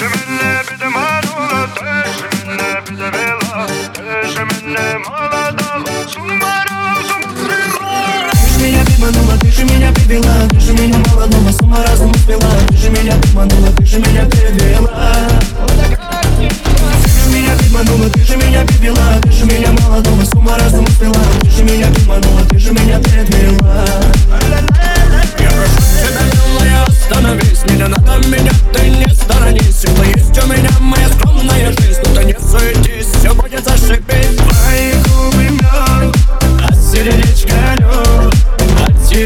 Теж мене підманула, теж мене підвела, теж мене мала дала, сума разом крила. Ты же меня обманула, ты же меня прибила, ты же меня мало дома, сумма ума разум свела, ты же меня обманула, ты же меня перебила.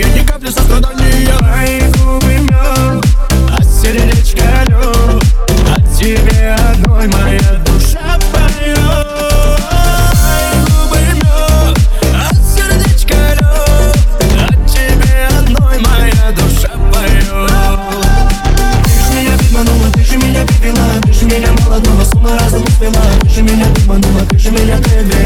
сожаления, ни капли сострадания. Мои губы мёд, а сердечко лед От тебе одной моя душа поет Ты же меня молодого с ума разом успела Ты меня обманула, ты же меня ты